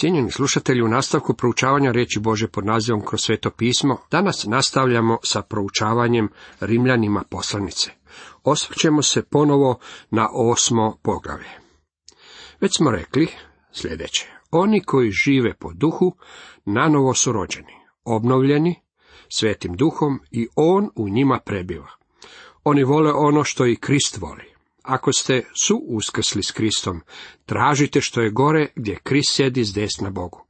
Cijenjeni slušatelji, u nastavku proučavanja riječi Bože pod nazivom kroz sveto pismo, danas nastavljamo sa proučavanjem Rimljanima poslanice. Osvrćemo se ponovo na osmo poglavlje. Već smo rekli sljedeće. Oni koji žive po duhu, nanovo su rođeni, obnovljeni, svetim duhom i on u njima prebiva. Oni vole ono što i Krist voli. Ako ste su uskrsli s Kristom, tražite što je gore gdje Krist sjedi s desna Bogu.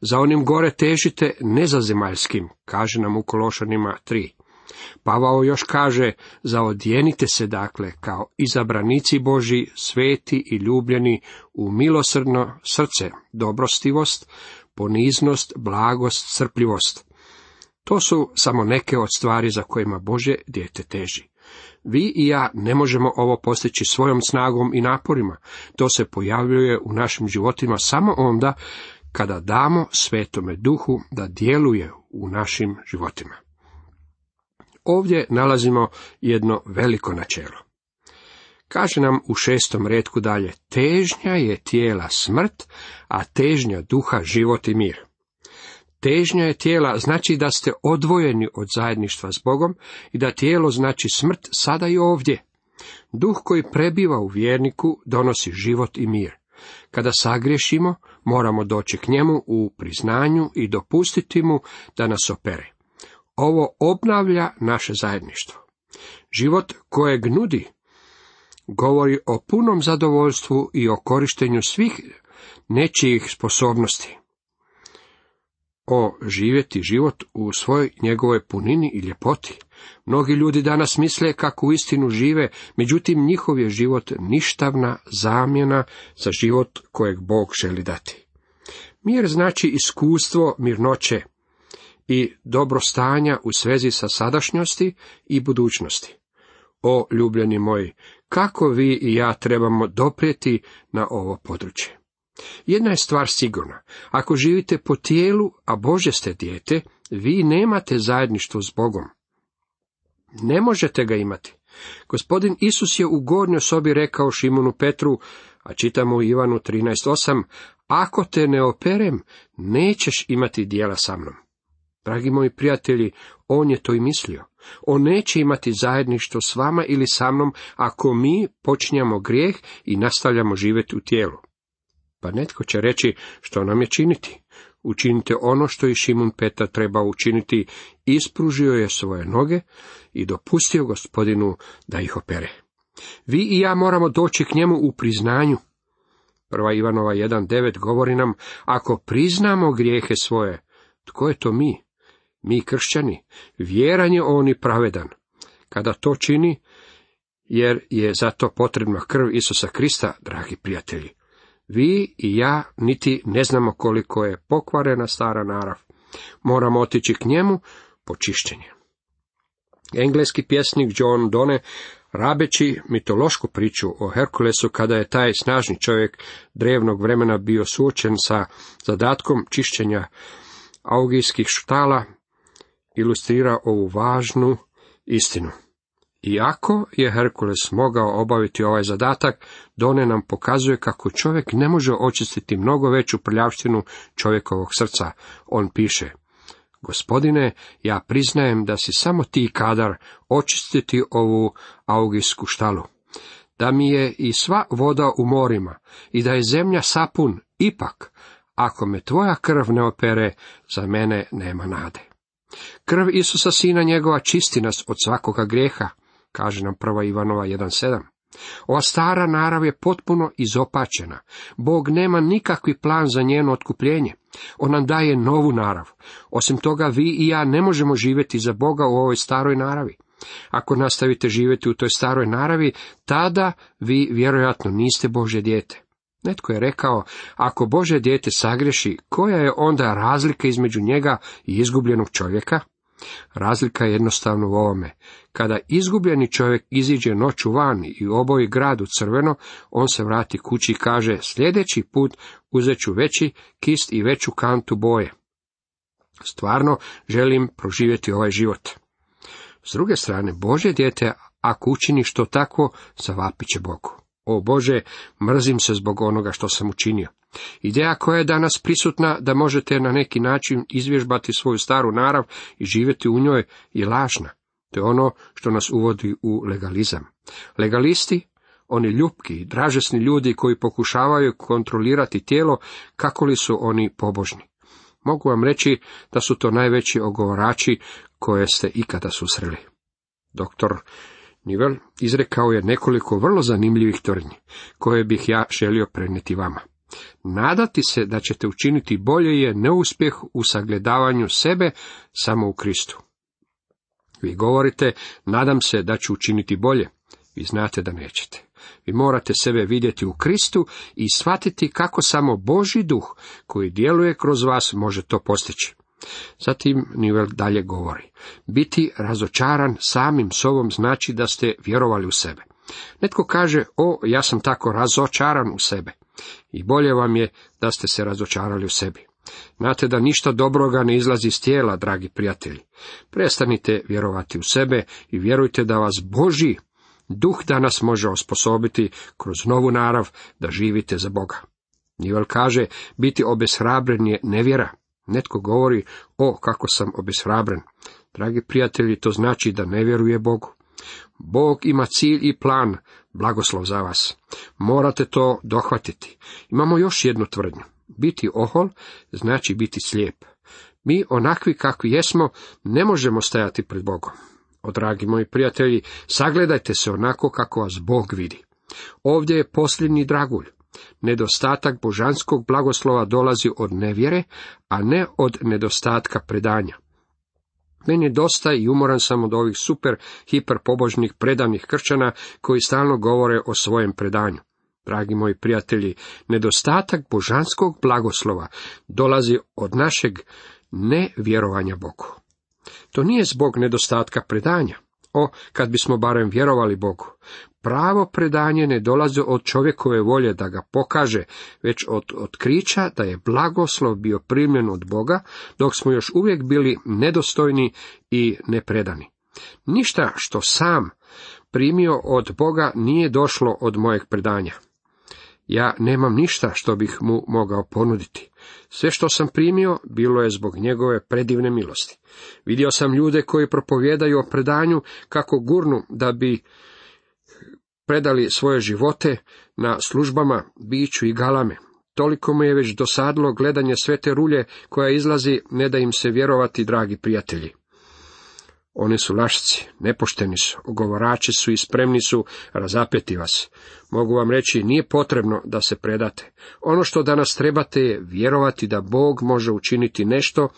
Za onim gore težite nezazemaljskim, kaže nam u Kološanima 3. Pavao još kaže, zaodjenite se dakle kao izabranici Boži, sveti i ljubljeni u milosrdno srce, dobrostivost, poniznost, blagost, crpljivost. To su samo neke od stvari za kojima Bože dijete teži. Vi i ja ne možemo ovo postići svojom snagom i naporima. To se pojavljuje u našim životima samo onda kada damo svetome duhu da djeluje u našim životima. Ovdje nalazimo jedno veliko načelo. Kaže nam u šestom redku dalje, težnja je tijela smrt, a težnja duha život i mir. Težnja je tijela znači da ste odvojeni od zajedništva s Bogom i da tijelo znači smrt sada i ovdje. Duh koji prebiva u vjerniku donosi život i mir. Kada sagriješimo, moramo doći k njemu u priznanju i dopustiti mu da nas opere. Ovo obnavlja naše zajedništvo. Život kojeg nudi govori o punom zadovoljstvu i o korištenju svih nečijih sposobnosti o živjeti život u svojoj njegovoj punini i ljepoti. Mnogi ljudi danas misle kako u istinu žive, međutim njihov je život ništavna zamjena za život kojeg Bog želi dati. Mir znači iskustvo mirnoće i dobrostanja u svezi sa sadašnjosti i budućnosti. O ljubljeni moji, kako vi i ja trebamo doprijeti na ovo područje. Jedna je stvar sigurna. Ako živite po tijelu, a Bože ste dijete, vi nemate zajedništvo s Bogom. Ne možete ga imati. Gospodin Isus je u gornjoj sobi rekao Šimunu Petru, a čitamo u Ivanu 13.8, ako te ne operem, nećeš imati dijela sa mnom. Dragi moji prijatelji, on je to i mislio. On neće imati zajedništvo s vama ili sa mnom ako mi počinjamo grijeh i nastavljamo živjeti u tijelu. Pa netko će reći što nam je činiti. Učinite ono što i Šimun Peta treba učiniti, ispružio je svoje noge i dopustio gospodinu da ih opere. Vi i ja moramo doći k njemu u priznanju. Prva Ivanova 1.9 govori nam, ako priznamo grijehe svoje, tko je to mi? Mi kršćani, vjeran je on i pravedan. Kada to čini, jer je za to potrebna krv Isusa Krista, dragi prijatelji. Vi i ja niti ne znamo koliko je pokvarena stara narav. Moramo otići k njemu po čišćenje. Engleski pjesnik John Donne, rabeći mitološku priču o Herkulesu kada je taj snažni čovjek drevnog vremena bio suočen sa zadatkom čišćenja augijskih štala, ilustrira ovu važnu istinu. Iako je Herkules mogao obaviti ovaj zadatak, Done nam pokazuje kako čovjek ne može očistiti mnogo veću prljavštinu čovjekovog srca. On piše, Gospodine, ja priznajem da si samo ti kadar očistiti ovu augijsku štalu. Da mi je i sva voda u morima i da je zemlja sapun, ipak, ako me tvoja krv ne opere, za mene nema nade. Krv Isusa sina njegova čisti nas od svakoga grijeha, kaže nam prva Ivanova 1.7. Ova stara narav je potpuno izopačena. Bog nema nikakvi plan za njeno otkupljenje. On nam daje novu narav. Osim toga, vi i ja ne možemo živjeti za Boga u ovoj staroj naravi. Ako nastavite živjeti u toj staroj naravi, tada vi vjerojatno niste Bože dijete. Netko je rekao, ako Bože dijete sagreši, koja je onda razlika između njega i izgubljenog čovjeka? Razlika je jednostavno u ovome. Kada izgubljeni čovjek iziđe noću van i oboji grad u crveno, on se vrati kući i kaže, sljedeći put uzet ću veći kist i veću kantu boje. Stvarno želim proživjeti ovaj život. S druge strane, Bože dijete, ako učini što tako, zavapit će Bogu. O Bože, mrzim se zbog onoga što sam učinio. Ideja koja je danas prisutna da možete na neki način izvježbati svoju staru narav i živjeti u njoj je lažna. To je ono što nas uvodi u legalizam. Legalisti, oni ljupki i dražesni ljudi koji pokušavaju kontrolirati tijelo, kako li su oni pobožni. Mogu vam reći da su to najveći ogovorači koje ste ikada susreli. Doktor Nivel izrekao je nekoliko vrlo zanimljivih tvrdnji, koje bih ja želio prenijeti vama. Nadati se da ćete učiniti bolje je neuspjeh u sagledavanju sebe samo u Kristu. Vi govorite, nadam se da ću učiniti bolje. Vi znate da nećete. Vi morate sebe vidjeti u Kristu i shvatiti kako samo Boži duh koji djeluje kroz vas može to postići. Zatim Nivel dalje govori. Biti razočaran samim sobom znači da ste vjerovali u sebe. Netko kaže, o, ja sam tako razočaran u sebe. I bolje vam je da ste se razočarali u sebi. Znate da ništa dobroga ne izlazi iz tijela, dragi prijatelji. Prestanite vjerovati u sebe i vjerujte da vas Boži duh danas može osposobiti kroz novu narav da živite za Boga. Nivel kaže, biti obeshrabren je nevjera. Netko govori, o, kako sam obeshrabren. Dragi prijatelji, to znači da ne vjeruje Bogu. Bog ima cilj i plan, blagoslov za vas. Morate to dohvatiti. Imamo još jednu tvrdnju. Biti ohol znači biti slijep. Mi onakvi kakvi jesmo ne možemo stajati pred Bogom. O dragi moji prijatelji, sagledajte se onako kako vas Bog vidi. Ovdje je posljednji dragulj. Nedostatak božanskog blagoslova dolazi od nevjere, a ne od nedostatka predanja. Meni dosta i umoran sam od ovih super, hiper pobožnih predanih kršćana koji stalno govore o svojem predanju. Dragi moji prijatelji, nedostatak božanskog blagoslova dolazi od našeg nevjerovanja Bogu. To nije zbog nedostatka predanja. O, kad bismo barem vjerovali Bogu. Pravo predanje ne dolazi od čovjekove volje da ga pokaže, već od otkrića da je blagoslov bio primljen od Boga, dok smo još uvijek bili nedostojni i nepredani. Ništa što sam primio od Boga nije došlo od mojeg predanja. Ja nemam ništa što bih mu mogao ponuditi. Sve što sam primio bilo je zbog njegove predivne milosti. Vidio sam ljude koji propovjedaju o predanju kako gurnu da bi predali svoje živote na službama, biću i galame. Toliko mu je već dosadlo gledanje sve te rulje koja izlazi, ne da im se vjerovati, dragi prijatelji. Oni su lašci, nepošteni su, ogovorači su i spremni su razapeti vas. Mogu vam reći, nije potrebno da se predate. Ono što danas trebate je vjerovati da Bog može učiniti nešto,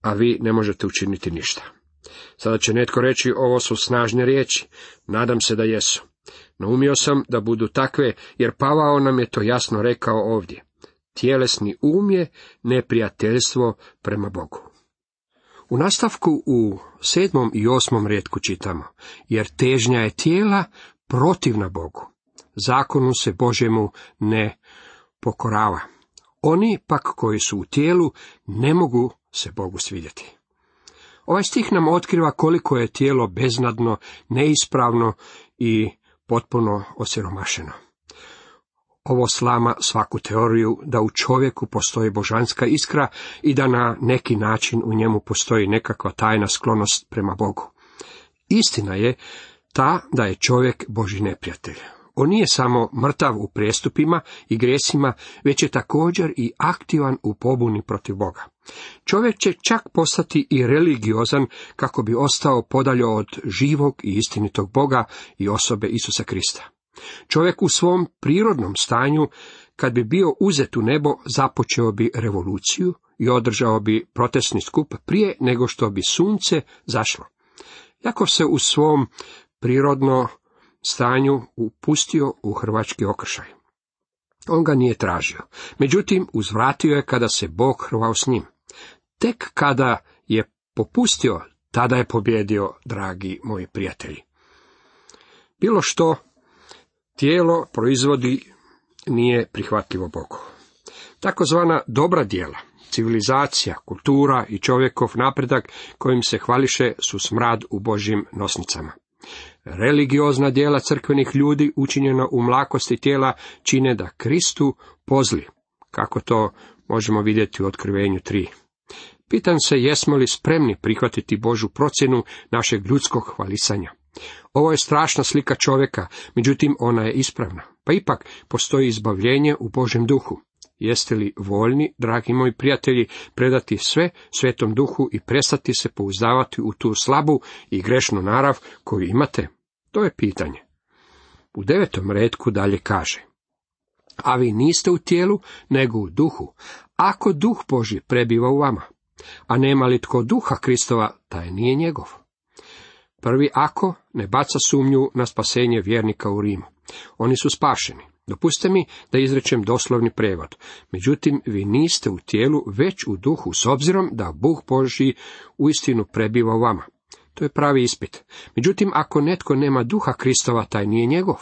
a vi ne možete učiniti ništa. Sada će netko reći, ovo su snažne riječi. Nadam se da jesu. Naumio sam da budu takve, jer Pavao nam je to jasno rekao ovdje. Tjelesni um je neprijateljstvo prema Bogu. U nastavku u sedmom i osmom redku čitamo, jer težnja je tijela protivna Bogu. Zakonu se Božemu ne pokorava. Oni pak koji su u tijelu ne mogu se Bogu svidjeti. Ovaj stih nam otkriva koliko je tijelo beznadno, neispravno i potpuno osiromašeno. Ovo slama svaku teoriju da u čovjeku postoji božanska iskra i da na neki način u njemu postoji nekakva tajna sklonost prema Bogu. Istina je ta da je čovjek Boži neprijatelj. On nije samo mrtav u prijestupima i gresima, već je također i aktivan u pobuni protiv Boga. Čovjek će čak postati i religiozan kako bi ostao podaljo od živog i istinitog Boga i osobe Isusa Krista. Čovjek u svom prirodnom stanju, kad bi bio uzet u nebo, započeo bi revoluciju i održao bi protestni skup prije nego što bi sunce zašlo. Jakov se u svom prirodno stanju upustio u hrvački okršaj. On ga nije tražio, međutim uzvratio je kada se Bog hrvao s njim. Tek kada je popustio, tada je pobjedio, dragi moji prijatelji. Bilo što tijelo proizvodi nije prihvatljivo Bogu. Takozvana dobra djela, civilizacija, kultura i čovjekov napredak kojim se hvališe su smrad u Božjim nosnicama. Religiozna dijela crkvenih ljudi učinjena u mlakosti tijela čine da Kristu pozli, kako to možemo vidjeti u otkrivenju 3. Pitam se jesmo li spremni prihvatiti Božu procjenu našeg ljudskog hvalisanja. Ovo je strašna slika čovjeka, međutim ona je ispravna. Pa ipak postoji izbavljenje u Božem duhu. Jeste li voljni, dragi moji prijatelji, predati sve svetom duhu i prestati se pouzdavati u tu slabu i grešnu narav koju imate? To je pitanje. U devetom redku dalje kaže. A vi niste u tijelu, nego u duhu. Ako duh Boži prebiva u vama, a nema li tko duha Kristova, taj nije njegov. Prvi ako ne baca sumnju na spasenje vjernika u Rimu. Oni su spašeni. Dopustite mi da izrečem doslovni prevod. Međutim, vi niste u tijelu, već u duhu, s obzirom da Bog Boži uistinu prebiva u vama. To je pravi ispit. Međutim, ako netko nema duha Kristova, taj nije njegov.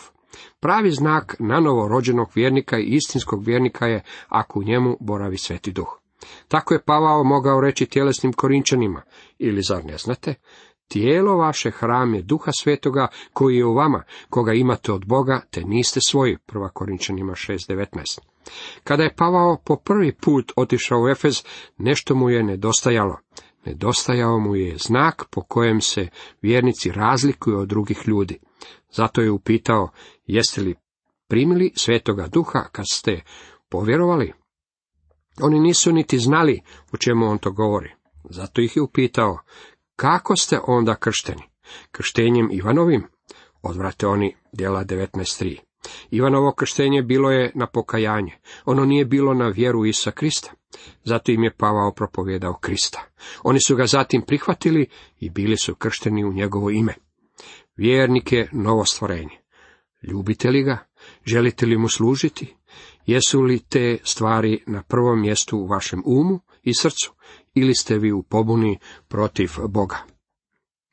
Pravi znak na novo rođenog vjernika i istinskog vjernika je ako u njemu boravi sveti duh. Tako je Pavao mogao reći tjelesnim korinčanima, ili zar ne znate? Tijelo vaše hram je duha svetoga koji je u vama, koga imate od Boga, te niste svoji. Prva Korinčanima 6.19. Kada je Pavao po prvi put otišao u Efez, nešto mu je nedostajalo. Nedostajao mu je znak po kojem se vjernici razlikuju od drugih ljudi. Zato je upitao, jeste li primili svetoga duha kad ste povjerovali? Oni nisu niti znali o čemu on to govori. Zato ih je upitao, kako ste onda kršteni? Krštenjem Ivanovim? Odvrate oni djela 19.3. Ivanovo krštenje bilo je na pokajanje. Ono nije bilo na vjeru Isa Krista. Zato im je Pavao propovjedao Krista. Oni su ga zatim prihvatili i bili su kršteni u njegovo ime. Vjernik je novo stvorenje. Ljubite li ga? Želite li mu služiti? Jesu li te stvari na prvom mjestu u vašem umu i srcu? Ili ste vi u pobuni protiv Boga?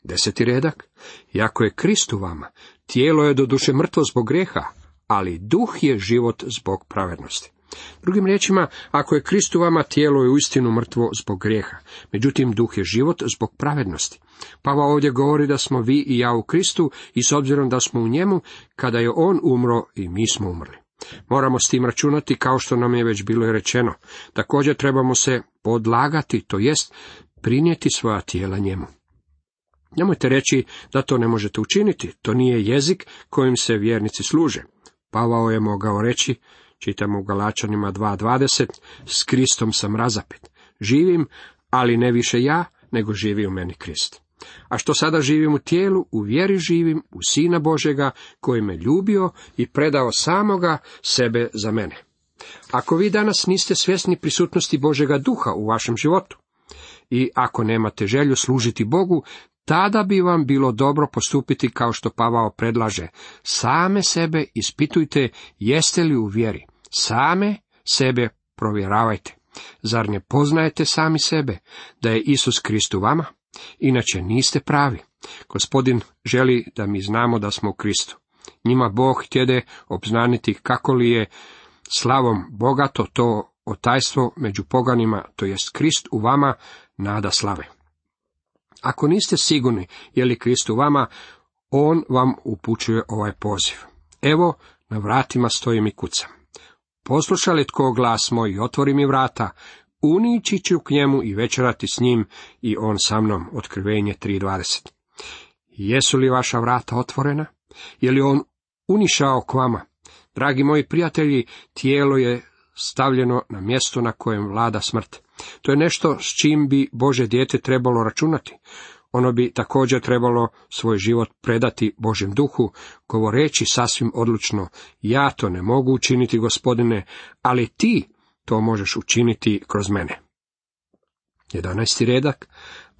Deseti redak. Jako je Krist u vama, tijelo je do duše mrtvo zbog greha, ali duh je život zbog pravednosti. Drugim riječima, ako je Krist u vama, tijelo je uistinu mrtvo zbog grijeha, međutim duh je život zbog pravednosti. Pava ovdje govori da smo vi i ja u Kristu i s obzirom da smo u njemu, kada je on umro i mi smo umrli. Moramo s tim računati kao što nam je već bilo rečeno. Također trebamo se podlagati, to jest prinijeti svoja tijela njemu. Nemojte reći da to ne možete učiniti, to nije jezik kojim se vjernici služe. Pavao je mogao reći, čitamo u Galačanima 2.20, s Kristom sam razapet. Živim, ali ne više ja, nego živi u meni Krist. A što sada živim u tijelu, u vjeri živim, u Sina Božega, koji me ljubio i predao samoga sebe za mene. Ako vi danas niste svjesni prisutnosti Božega duha u vašem životu, i ako nemate želju služiti Bogu, tada bi vam bilo dobro postupiti kao što Pavao predlaže. Same sebe ispitujte jeste li u vjeri. Same sebe provjeravajte. Zar ne poznajete sami sebe da je Isus Krist u vama? Inače niste pravi. Gospodin želi da mi znamo da smo u Kristu. Njima Bog htjede obznaniti kako li je slavom bogato to otajstvo među poganima, to jest Krist u vama, nada slave. Ako niste sigurni je li Krist u vama, on vam upućuje ovaj poziv. Evo, na vratima stojim i kucam. Posluša li tko glas moj i otvori mi vrata, unići ću k njemu i večerati s njim i on sa mnom. Otkrivenje 3.20. Jesu li vaša vrata otvorena? Je li on unišao k vama? Dragi moji prijatelji, tijelo je stavljeno na mjesto na kojem vlada smrt. To je nešto s čim bi Bože dijete trebalo računati. Ono bi također trebalo svoj život predati Božem duhu, govoreći sasvim odlučno, ja to ne mogu učiniti, gospodine, ali ti to možeš učiniti kroz mene. 11. redak.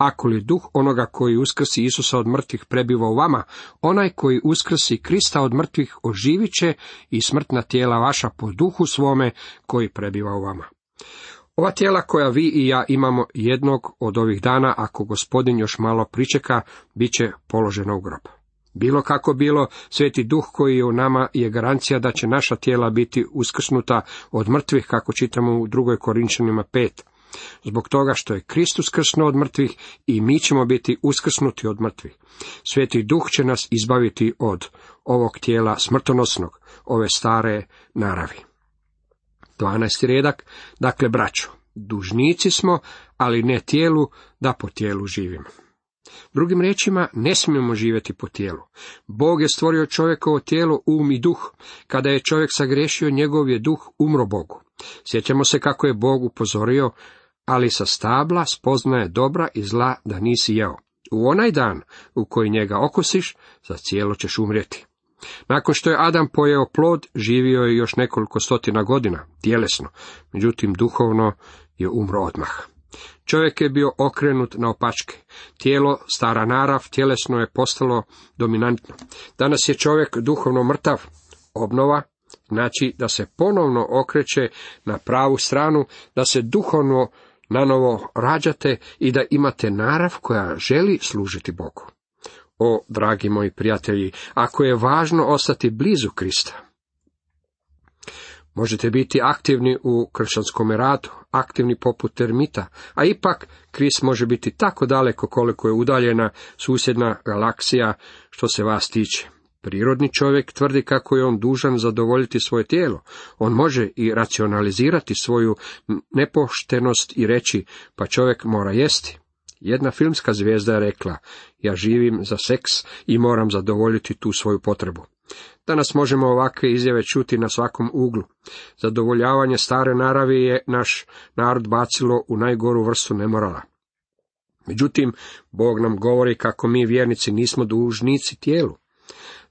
Ako li duh onoga koji uskrsi Isusa od mrtvih prebiva u vama, onaj koji uskrsi Krista od mrtvih oživit će i smrtna tijela vaša po duhu svome koji prebiva u vama. Ova tijela koja vi i ja imamo jednog od ovih dana, ako gospodin još malo pričeka, bit će položeno u grob. Bilo kako bilo, sveti duh koji je u nama je garancija da će naša tijela biti uskrsnuta od mrtvih, kako čitamo u drugoj Korinčanima 5. Zbog toga što je Kristus krsnuo od mrtvih i mi ćemo biti uskrsnuti od mrtvih. Sveti duh će nas izbaviti od ovog tijela smrtonosnog, ove stare naravi. 12. redak, dakle braćo, dužnici smo, ali ne tijelu, da po tijelu živimo. Drugim riječima, ne smijemo živjeti po tijelu. Bog je stvorio čovjekovo tijelo, um i duh. Kada je čovjek sagrešio, njegov je duh umro Bogu. Sjećamo se kako je Bog upozorio, ali sa stabla spoznaje dobra i zla da nisi jeo. U onaj dan u koji njega okusiš, za cijelo ćeš umrijeti. Nakon što je Adam pojeo plod, živio je još nekoliko stotina godina, tjelesno, međutim duhovno je umro odmah. Čovjek je bio okrenut na opačke. Tijelo, stara narav, tjelesno je postalo dominantno. Danas je čovjek duhovno mrtav. Obnova znači da se ponovno okreće na pravu stranu, da se duhovno nanovo rađate i da imate narav koja želi služiti Bogu. O, dragi moji prijatelji, ako je važno ostati blizu Krista, Možete biti aktivni u kršćanskom radu, aktivni poput termita, a ipak Kris može biti tako daleko koliko je udaljena susjedna galaksija što se vas tiče. Prirodni čovjek tvrdi kako je on dužan zadovoljiti svoje tijelo. On može i racionalizirati svoju nepoštenost i reći, pa čovjek mora jesti. Jedna filmska zvijezda je rekla, ja živim za seks i moram zadovoljiti tu svoju potrebu. Danas možemo ovakve izjave čuti na svakom uglu. Zadovoljavanje stare naravi je naš narod bacilo u najgoru vrstu nemorala. Međutim, Bog nam govori kako mi vjernici nismo dužnici tijelu.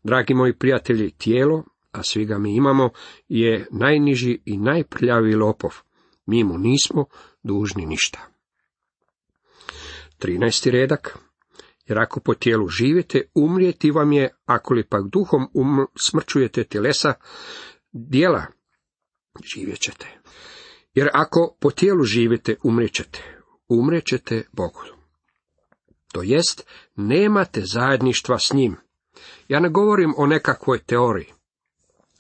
Dragi moji prijatelji, tijelo, a svi ga mi imamo, je najniži i najprljaviji lopov. Mi mu nismo dužni ništa. 13. redak jer ako po tijelu živite, umrijeti vam je, ako li pak duhom smrčujete tjelesa, dijela živjet ćete. Jer ako po tijelu živite, umrijećete, umrijećete Bogu. To jest, nemate zajedništva s njim. Ja ne govorim o nekakvoj teoriji.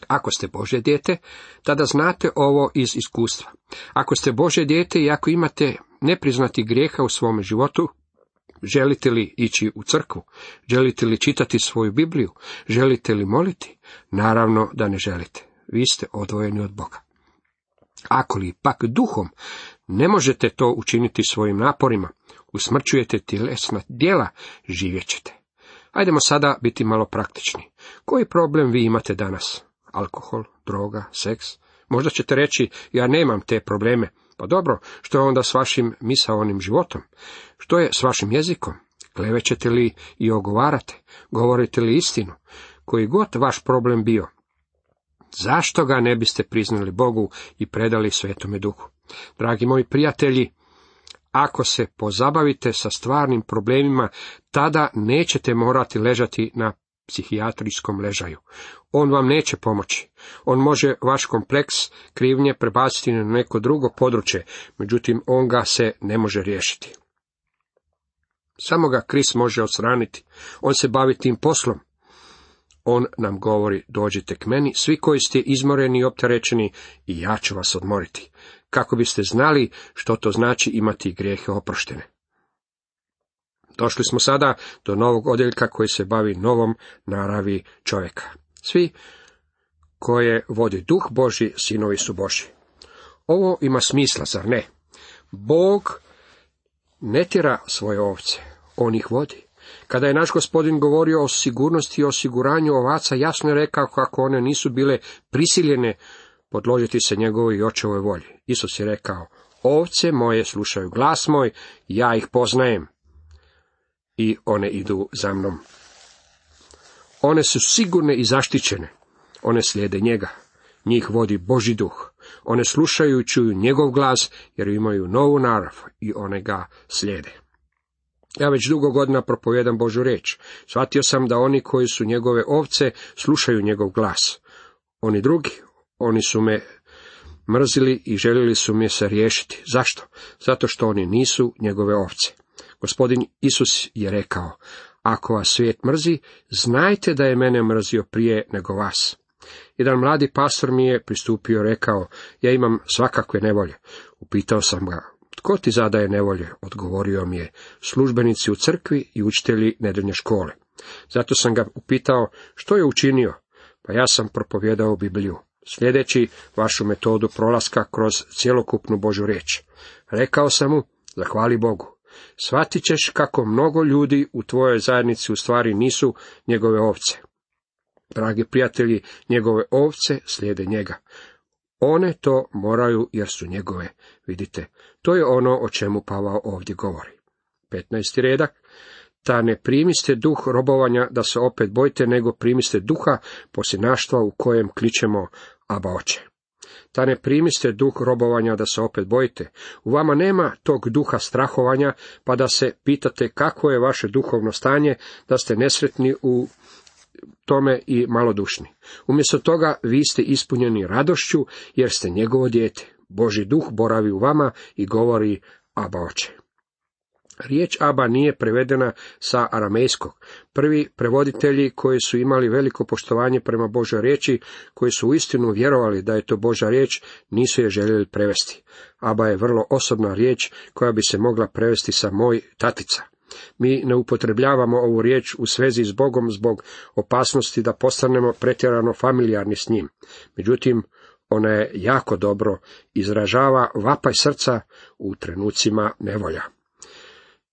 Ako ste Bože dijete, tada znate ovo iz iskustva. Ako ste Bože dijete i ako imate nepriznati grijeha u svome životu, Želite li ići u crkvu? Želite li čitati svoju Bibliju? Želite li moliti? Naravno da ne želite. Vi ste odvojeni od Boga. Ako li pak duhom ne možete to učiniti svojim naporima, usmrćujete tjelesna djela, živjet ćete. Ajdemo sada biti malo praktični. Koji problem vi imate danas? Alkohol, droga, seks? Možda ćete reći, ja nemam te probleme, pa dobro, što je onda s vašim misaonim životom? Što je s vašim jezikom? Klevećete li i ogovarate? Govorite li istinu? Koji god vaš problem bio? Zašto ga ne biste priznali Bogu i predali svetome duhu? Dragi moji prijatelji, ako se pozabavite sa stvarnim problemima, tada nećete morati ležati na psihijatrijskom ležaju. On vam neće pomoći. On može vaš kompleks krivnje prebaciti na neko drugo područje, međutim on ga se ne može riješiti. Samo ga Kris može osraniti. On se bavi tim poslom. On nam govori, dođite k meni, svi koji ste izmoreni i opterećeni, i ja ću vas odmoriti. Kako biste znali što to znači imati grijehe oproštene. Došli smo sada do novog odjeljka koji se bavi novom naravi čovjeka. Svi koje vodi duh Boži, sinovi su Boži. Ovo ima smisla, zar ne? Bog ne tjera svoje ovce, on ih vodi. Kada je naš gospodin govorio o sigurnosti i osiguranju ovaca, jasno je rekao kako one nisu bile prisiljene podložiti se njegovoj i očevoj volji. Isus je rekao, ovce moje slušaju glas moj, ja ih poznajem i one idu za mnom. One su sigurne i zaštićene. One slijede njega. Njih vodi Boži duh. One slušaju i čuju njegov glas jer imaju novu narav i one ga slijede. Ja već dugo godina propovijedam Božu riječ. Shvatio sam da oni koji su njegove ovce slušaju njegov glas. Oni drugi, oni su me mrzili i željeli su me se riješiti. Zašto? Zato što oni nisu njegove ovce. Gospodin Isus je rekao, ako vas svijet mrzi, znajte da je mene mrzio prije nego vas. Jedan mladi pastor mi je pristupio rekao, ja imam svakakve nevolje. Upitao sam ga, Tko ti zadaje nevolje? Odgovorio mi je, službenici u crkvi i učitelji nedeljne škole. Zato sam ga upitao, što je učinio? Pa ja sam propovjedao Bibliju, sljedeći vašu metodu prolaska kroz cjelokupnu Božu riječ. Rekao sam mu, zahvali Bogu. Shvatit ćeš kako mnogo ljudi u tvojoj zajednici u stvari nisu njegove ovce. Dragi prijatelji, njegove ovce slijede njega. One to moraju jer su njegove. Vidite, to je ono o čemu Pavao ovdje govori. 15. redak. Ta ne primiste duh robovanja da se opet bojite, nego primiste duha posinaštva u kojem kličemo Aba oče. Ta ne primiste duh robovanja da se opet bojite. U vama nema tog duha strahovanja, pa da se pitate kako je vaše duhovno stanje, da ste nesretni u tome i malodušni. Umjesto toga vi ste ispunjeni radošću, jer ste njegovo dijete. Boži duh boravi u vama i govori Aba oče. Riječ Aba nije prevedena sa aramejskog. Prvi prevoditelji koji su imali veliko poštovanje prema Božoj riječi, koji su uistinu vjerovali da je to Božja riječ, nisu je željeli prevesti. Aba je vrlo osobna riječ koja bi se mogla prevesti sa moj tatica. Mi ne upotrebljavamo ovu riječ u svezi s Bogom zbog opasnosti da postanemo pretjerano familijarni s njim. Međutim, ona je jako dobro izražava vapaj srca u trenucima nevolja.